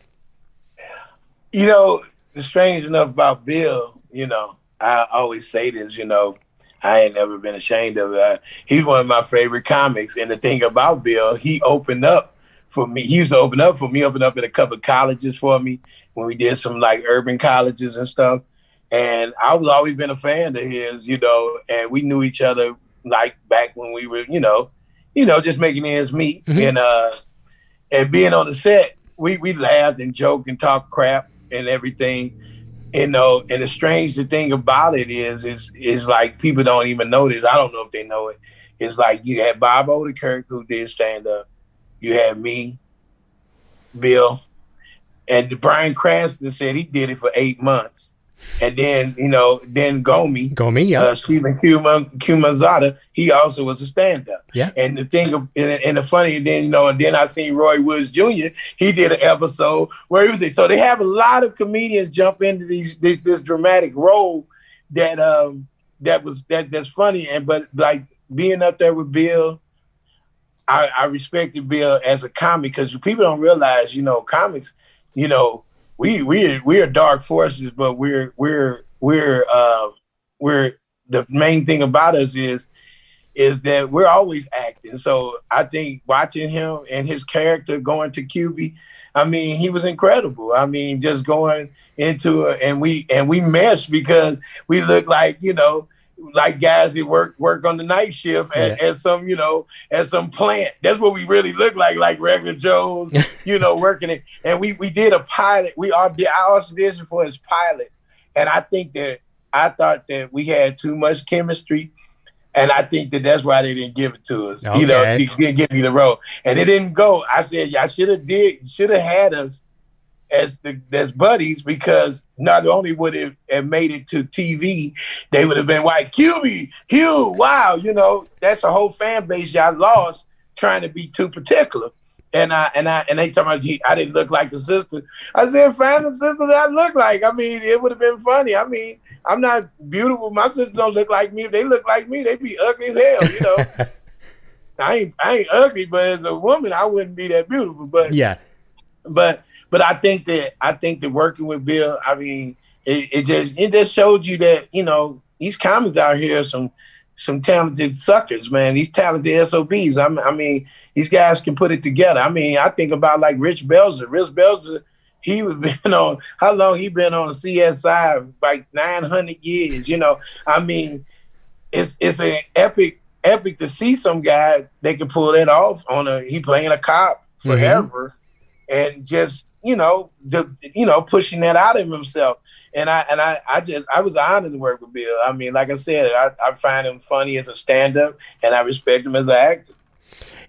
You know, the strange enough about Bill, you know, I always say this, you know, I ain't never been ashamed of it. He's one of my favorite comics. And the thing about Bill, he opened up for me. He used to open up for me, open up in a couple of colleges for me when we did some like urban colleges and stuff. And I was always been a fan of his, you know, and we knew each other like back when we were, you know, you know, just making ends meet. Mm-hmm. And uh and being on the set, we we laughed and joked and talked crap and everything you know, and the strange thing about it is, is, is like people don't even know this. I don't know if they know it. It's like you had Bob Odenkirk who did stand up. You had me, Bill, and Bryan Cranston said he did it for eight months. And then, you know, then Gomi, Gomi, yeah, uh, Stephen Cumanzata, he also was a stand-up. Yeah. And the thing, and, and the funny, then you know, and then I seen Roy Woods Jr. He did an episode where he was there. So they have a lot of comedians jump into these this, this dramatic role that um that was that that's funny. And but like being up there with Bill, I, I respected Bill as a comic because people don't realize, you know, comics, you know we we we are dark forces, but we're we're we're uh, we're the main thing about us is is that we're always acting. So I think watching him and his character going to Kuby, I mean, he was incredible. I mean, just going into it and we and we meshed because we look like, you know, like guys that work work on the night shift at, yeah. at some you know at some plant. That's what we really look like, like regular Joes, *laughs* you know, working it. And we we did a pilot. We all did. I auditioned for his pilot, and I think that I thought that we had too much chemistry. And I think that that's why they didn't give it to us. Okay. You know, they didn't give me the role, and it didn't go. I said, y'all should have did, should have had us as the as buddies because not only would it have made it to TV, they would have been like Kuby, Hugh, wow, you know, that's a whole fan base y'all lost trying to be too particular. And I and I and they told me I didn't look like the sister. I said, find the sister that I look like. I mean, it would have been funny. I mean, I'm not beautiful. My sister don't look like me. If they look like me, they'd be ugly as hell, you know. *laughs* I ain't I ain't ugly, but as a woman, I wouldn't be that beautiful. But yeah. But but I think that I think that working with Bill, I mean, it, it just it just showed you that you know these comics out here are some some talented suckers, man. These talented SOBs. I, I mean, these guys can put it together. I mean, I think about like Rich Belzer. Rich Belzer, he was *laughs* been on how long he been on CSI? Like nine hundred years. You know, I mean, it's it's an epic epic to see some guy they can pull that off on a he playing a cop mm-hmm. forever, mm-hmm. and just you know, the, you know, pushing that out of himself. And I and I, I just I was honored to work with Bill. I mean, like I said, I, I find him funny as a stand up and I respect him as an actor.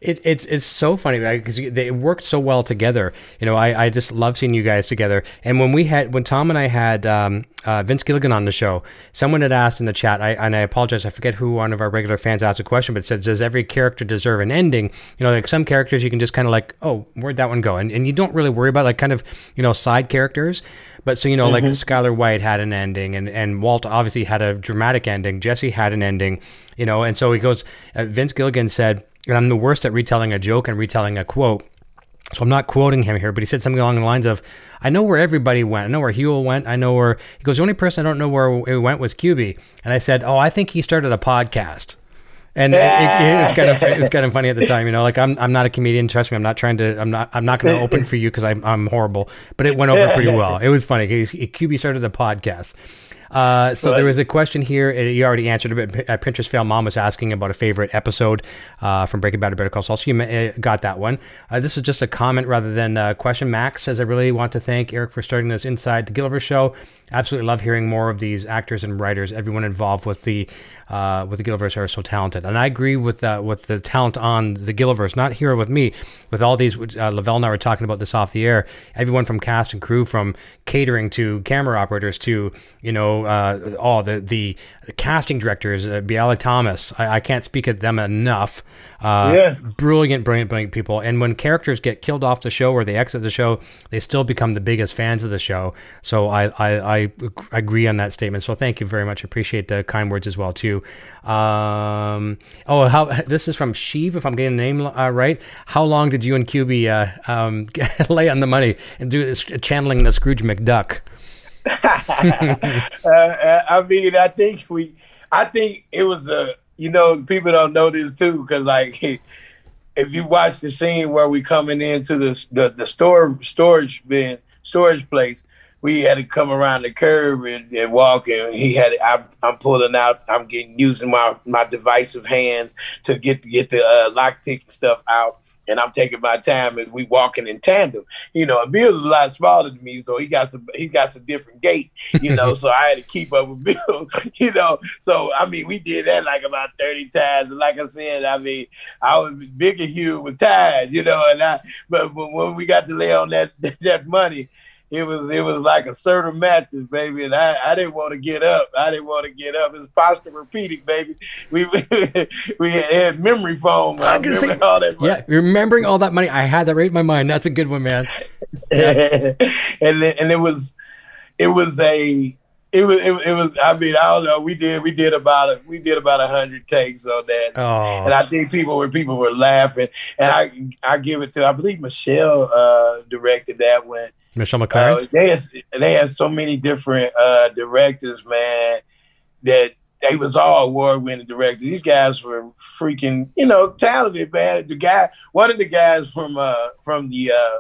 It, it's it's so funny because they worked so well together. You know, I, I just love seeing you guys together. And when we had when Tom and I had um, uh, Vince Gilligan on the show, someone had asked in the chat, I, and I apologize, I forget who one of our regular fans asked a question, but said, "Does every character deserve an ending?" You know, like some characters you can just kind of like, "Oh, where'd that one go?" And and you don't really worry about like kind of you know side characters. But so you know, mm-hmm. like Skyler White had an ending, and and Walt obviously had a dramatic ending. Jesse had an ending, you know, and so he goes. Uh, Vince Gilligan said and I'm the worst at retelling a joke and retelling a quote. So I'm not quoting him here, but he said something along the lines of, "I know where everybody went. I know where Huell went. I know where." He goes, "The only person I don't know where it went was Kuby." And I said, "Oh, I think he started a podcast." And it, it, was kind of it was kind of funny at the time, you know. Like I'm I'm not a comedian. Trust me, I'm not trying to. I'm not I'm not going to open for you because I'm I'm horrible. But it went over pretty well. It was funny. He, Kuby started the podcast. Uh, so there was a question here. and You already answered a bit. Uh, Pinterest fail mom was asking about a favorite episode uh, from Breaking Bad or Better Call Saul. So you uh, got that one. Uh, this is just a comment rather than a question. Max says, "I really want to thank Eric for starting this Inside the Gilliverse show. Absolutely love hearing more of these actors and writers. Everyone involved with the uh, with the Gilliverse are so talented, and I agree with uh, with the talent on the Gilliverse. Not here with me, with all these. Uh, Lavell and I were talking about this off the air. Everyone from cast and crew, from catering to camera operators to you know uh, all the the casting directors, uh, Biala Thomas. I, I can't speak of them enough. Uh, Yeah. brilliant, brilliant, brilliant people. And when characters get killed off the show or they exit the show, they still become the biggest fans of the show. So I, I, I agree on that statement. So thank you very much. Appreciate the kind words as well too. Um, oh, how *laughs* this is from Sheev, if I'm getting the name uh, right. How long did you and Kuby uh, um, *laughs* lay on the money and do this channeling the Scrooge McDuck? *laughs* uh, I mean, I think we, I think it was a, you know, people don't know this too, because like, *laughs* if you watch the scene where we coming into the the, the store storage bin storage place, we had to come around the curb and, and walk, and he had, I, I'm pulling out, I'm getting using my my divisive hands to get to get the uh, lock pick stuff out. And I'm taking my time as we walking in tandem. You know, Bill's a lot smaller than me, so he got some he got some different gait, you know, *laughs* so I had to keep up with Bill, *laughs* you know. So I mean we did that like about 30 times. And like I said, I mean, I was big and huge with tired, you know, and I but when when we got to lay on that *laughs* that money, it was it was like a certain mattress, baby, and I, I didn't want to get up. I didn't want to get up. It's posturepedic, baby. We *laughs* we had memory foam. I say- remember all that money. Yeah, remembering all that money, I had that right in my mind. That's a good one, man. *laughs* and then, and it was it was a it was, it, was- it was I mean I don't know we did we did about a, we did about a hundred takes on that Oh, and I think people were people were laughing and I I give it to I believe Michelle uh, directed that one Michelle MacLaren. uh, they have, they have so many different uh, directors, man, that they was all award winning directors. These guys were freaking, you know, talented, man. The guy, one of the guys from uh, from the uh,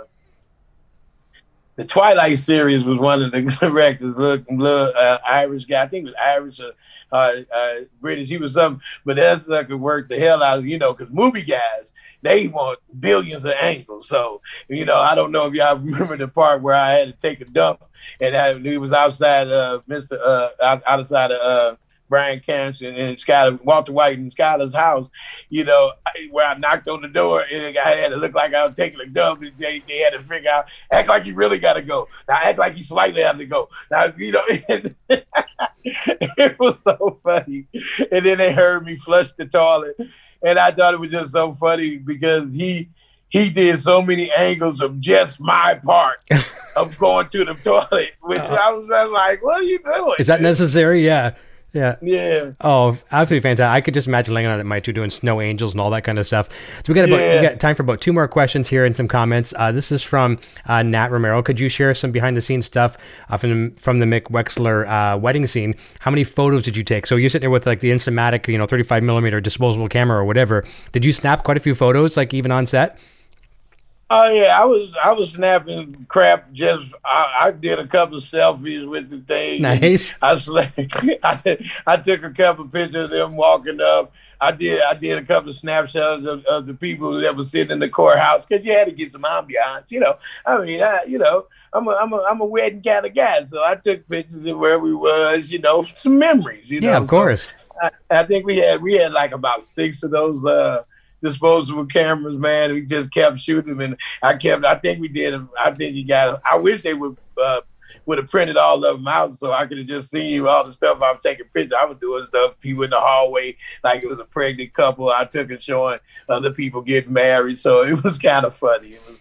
the Twilight series was one of the *laughs* directors. Look, look uh, Irish guy. I think it was Irish or uh, uh, British. He was some, but that's like could work the hell out of you know, because movie guys they want billions of angles. So you know, I don't know if y'all *laughs* remember the part where I had to take a dump and I, he was outside uh Mr. uh out, outside of uh Brian Camps and, and Skyler, Walter White and Skyler's house, you know, where I knocked on the door and I had to look like I was taking a dump. And they, they had to figure out, act like you really got to go. Now act like you slightly have to go. Now, you know, *laughs* it was so funny. And then they heard me flush the toilet. And I thought it was just so funny because he he did so many angles of just my part *laughs* of going to the toilet, which uh-huh. I was like, what are you doing? Is that necessary? Yeah. Yeah. Yeah. Oh, absolutely fantastic! I could just imagine laying on at night too, doing snow angels and all that kind of stuff. So we got about Yeah. we got time for about two more questions here and some comments. Uh, this is from uh, Nat Romero. Could you share some behind the scenes stuff uh, from the, from the Mick Wexler uh, wedding scene? How many photos did you take? So you're sitting there with like the Instamatic, you know, 35 millimeter disposable camera or whatever. Did you snap quite a few photos, like even on set? Oh yeah, I was I was snapping crap. Just I, I did a couple of selfies with the thing. Nice. I, *laughs* I I took a couple pictures of them walking up. I did I did a couple of snapshots of, of the people that were sitting in the courthouse because you had to get some ambiance. You know, I mean, I, you know, I'm a I'm a I'm a wedding kind of guy, so I took pictures of where we was. You know, some memories. You know, Yeah, of So course. I, I think we had we had like about six of those uh disposable cameras, man. We just kept shooting them, and I kept. I think we did. I think you got. I wish they would uh, would have printed all of them out, so I could have just seen you all the stuff I was taking pictures. I was doing stuff. People in the hallway, like it was a pregnant couple. I took and showing other people getting married, so it was *laughs* kind of funny. It was.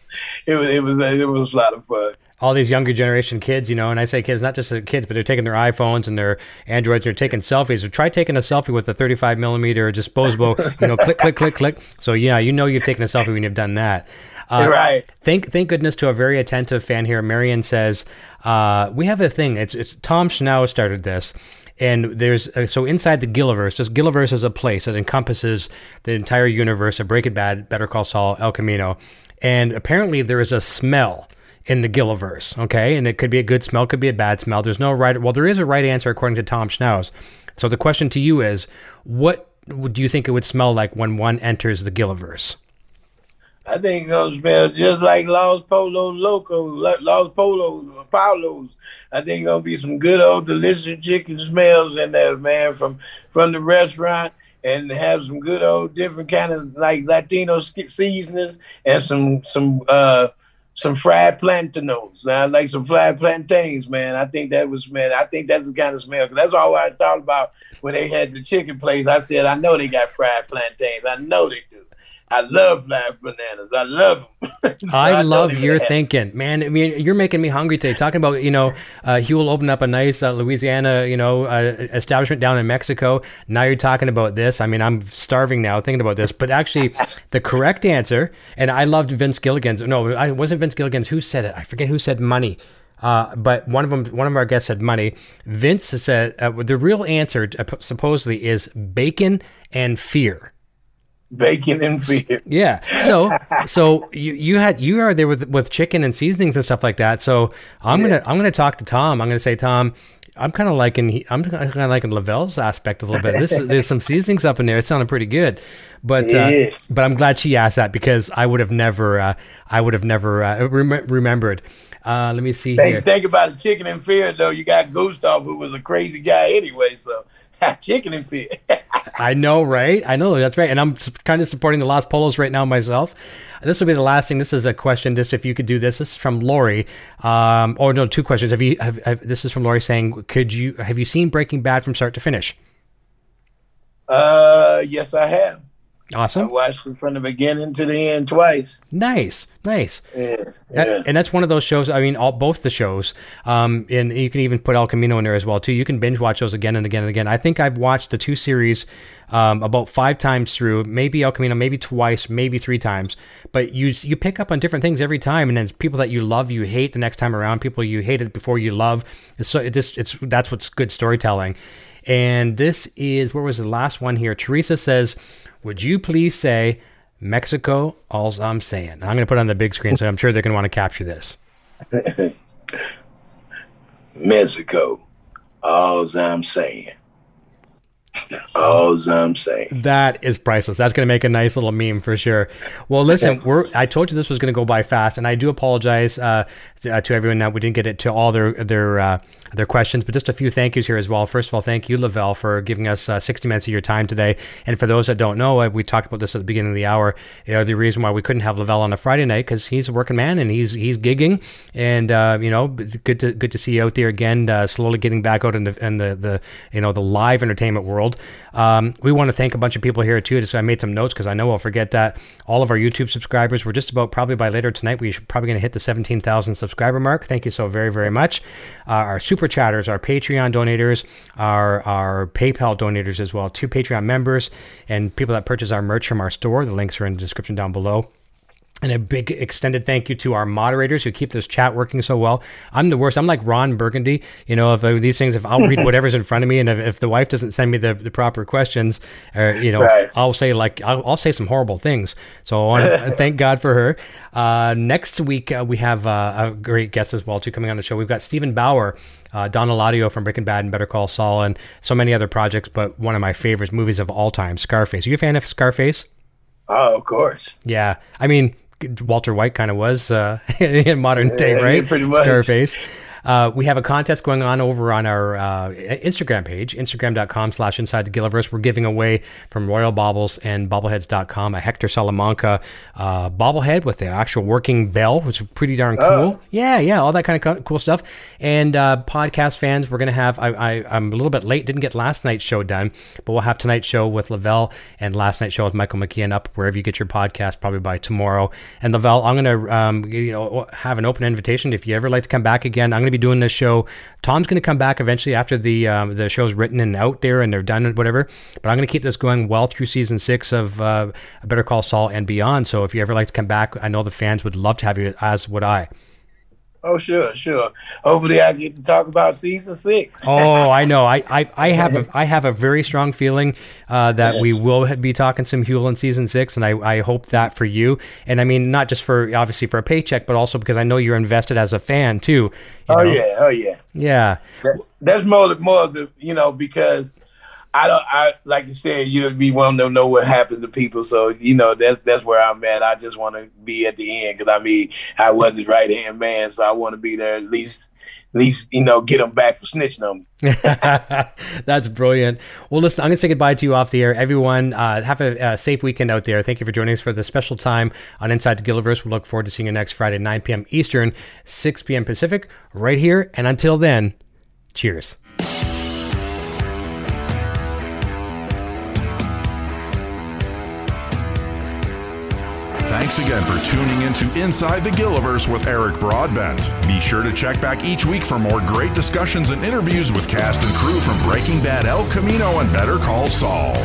It was. It was. It was a lot of fun. All these younger generation kids, you know, and I say kids, not just the kids, but they're taking their iPhones and their Androids, they're taking selfies. So try taking a selfie with a 35 millimeter disposable, you know, click, click, click, click. So yeah, you know you've taken a selfie when you've done that. Uh, Right. Thank, thank goodness to a very attentive fan here. Marion says, uh, we have a thing. It's, it's Tom Schnauz started this. And there's uh, so inside the Gilliverse, just Gilliverse is a place that encompasses the entire universe of Breaking Bad, Better Call Saul, El Camino, and apparently there is a smell in the Gilliverse, okay? And it could be a good smell, could be a bad smell. There's no right. Well, there is a right answer according to Tom Schnauz. So the question to you is, what do you think it would smell like when one enters the Gilliverse? I think it's gonna smell just like Los Polo Loco, Los Polo Paulos. I think gonna be some good old delicious chicken smells in there, man, from from the restaurant, and have some good old different kind of like Latino seasonings and some some uh some fried plantains. Now, like some fried plantains, man. I think that was, man. I think that's the kind of smell. Cause that's all I thought about when they had the chicken place. I said, I know they got fried plantains. I know they do. I love live bananas. I love them. *laughs* so I, I, love your thinking, man. I mean, you're making me hungry today. Talking about, you know, uh, he will open up a nice uh, Louisiana, you know, uh, establishment down in Mexico. Now you're talking about this. I mean, I'm starving now thinking about this. But actually, the correct answer, and I loved Vince Gilligan's. No, I wasn't Vince Gilligan's. Who said it? I forget who said money. Uh, but one of them, one of our guests said money. Vince said uh, the real answer uh, supposedly is bacon and fear bacon and fear. Yeah. So *laughs* so you you had you are there with with chicken and seasonings and stuff like that. So I'm yeah. gonna I'm gonna talk to Tom. I'm gonna say Tom. I'm kind of liking I'm kind of liking Lavell's aspect a little bit. This *laughs* there's some seasonings up in there. It sounded pretty good, but uh, but I'm glad she asked that because I would have never uh, I would have never uh, rem- remembered. Uh, let me see think, here. Think about the chicken and fear though. You got Gustav who was a crazy guy anyway, so *laughs* chicken and fear. I know, right? I know that's right. And I'm kind of supporting the Los Pollos right now myself. This will be the last thing. This is a question. Just if you could do this. This is from Lori. Um, or no, two questions. Have you? Have, have, this is from Lori saying, "Could you have you seen Breaking Bad from start to finish?" Uh, yes, I have. Awesome. I watched it from the beginning to the end twice. Nice, nice. Yeah, yeah. and that's one of those shows. I mean, all both the shows. Um, and you can even put El Camino in there as well too. You can binge watch those again and again and again. I think I've watched the two series um, about five times through. Maybe El Camino, maybe twice, maybe three times. But you you pick up on different things every time, and then people that you love, you hate the next time around. People you hated before you love. It's so it just it's that's what's good storytelling. And this is where was the last one here? Teresa says would you please say Mexico? All I'm saying. I'm going to put it on the big screen, so I'm sure they're going to want to capture this. *laughs* Mexico. All I'm saying. All I'm saying. That is priceless. That's going to make a nice little meme for sure. Well, listen, we're. I told you this was going to go by fast, and I do apologize uh, to, uh, everyone that we didn't get it to all their their uh, their questions, but just a few thank yous here as well. First of all, thank you, Lavell, for giving us uh, 60 minutes of your time today. And for those that don't know, uh, we talked about this at the beginning of the hour. You know, the reason why we couldn't have Lavell on a Friday night because he's a working man and he's he's gigging, and uh, you know, good to good to see you out there again, uh, slowly getting back out in the in the, the you know the live entertainment world. Um, we want to thank a bunch of people here too. So I made some notes because I know I'll forget that. All of our YouTube subscribers, we're just about probably by later tonight. We're probably going to hit the 17,000 subscriber mark. Thank you so very very much. Uh, our super chatters, our Patreon donators, our our PayPal donators as well. Two Patreon members and people that purchase our merch from our store. The links are in the description down below. And a big extended thank you to our moderators who keep this chat working so well. I'm the worst. I'm like Ron Burgundy. You know, if uh, these things, if I'll read *laughs* whatever's in front of me, and if, if the wife doesn't send me the, the proper questions, or you know, right. I'll say like I'll, I'll, say some horrible things. So I want to *laughs* thank God for her. Uh, next week uh, we have uh, a great guest as well too coming on the show. We've got Steven Bauer. Uh, Don Eladio from Breaking Bad and Better Call Saul, and so many other projects. But one of my favorite movies of all time, Scarface. Are you a fan of Scarface? Oh, of course. Yeah, I mean, Walter White kind of was uh, *laughs* in modern day, right? Pretty much. Scarface. Uh, we have a contest going on over on our uh, Instagram page, instagram.com slash inside the Gilliverse. We're giving away from Royal Bobbles and bobbleheads.com a Hector Salamanca uh, bobblehead with the actual working bell, which is pretty darn cool. Oh. Yeah, yeah, all that kind of cool stuff. And uh, podcast fans, we're going to have, I, I, I'm a little bit late, didn't get last night's show done, but we'll have tonight's show with Lavell and last night's show with Michael McKean up wherever you get your podcast, probably by tomorrow. And Lavell, I'm going to um, you know have an open invitation if you ever like to come back again. I'm going to be doing this show. Tom's going to come back eventually after the um, the show's written and out there and they're done and whatever. But I'm going to keep this going well through season six of uh, Better Call Saul and beyond. So if you ever like to come back, I know the fans would love to have you, as would I. Oh, sure, sure. Hopefully, I get to talk about season six. *laughs* oh, I know. I, I, I have a, *laughs* I have a very strong feeling uh, that we will be talking some Huell in season six, and I, I hope that for you. And I mean, not just for obviously for a paycheck, but also because I know you're invested as a fan too. oh know? yeah, oh yeah. yeah. That, that's more more of the you know because I don't I like you said you be wanting to know what happens to people so you know that's that's where I'm at I just want to be at the end because I mean I was his right hand man so I want to be there at least at least you know get them back for snitching me. *laughs* That's brilliant. Well, listen, I'm to say goodbye to you off the air. Everyone, uh, have a, a, safe weekend out there. Thank you for joining us for the special time on Inside the Gilliverse. We look forward to seeing you next Friday, 9 p.m. Eastern, 6 p.m. Pacific, right here. And until then, cheers. Thanks again for tuning into Inside the Gilliverse with Eric Broadbent. Be sure to check back each week for more great discussions and interviews with cast and crew from Breaking Bad El Camino and Better Call Saul.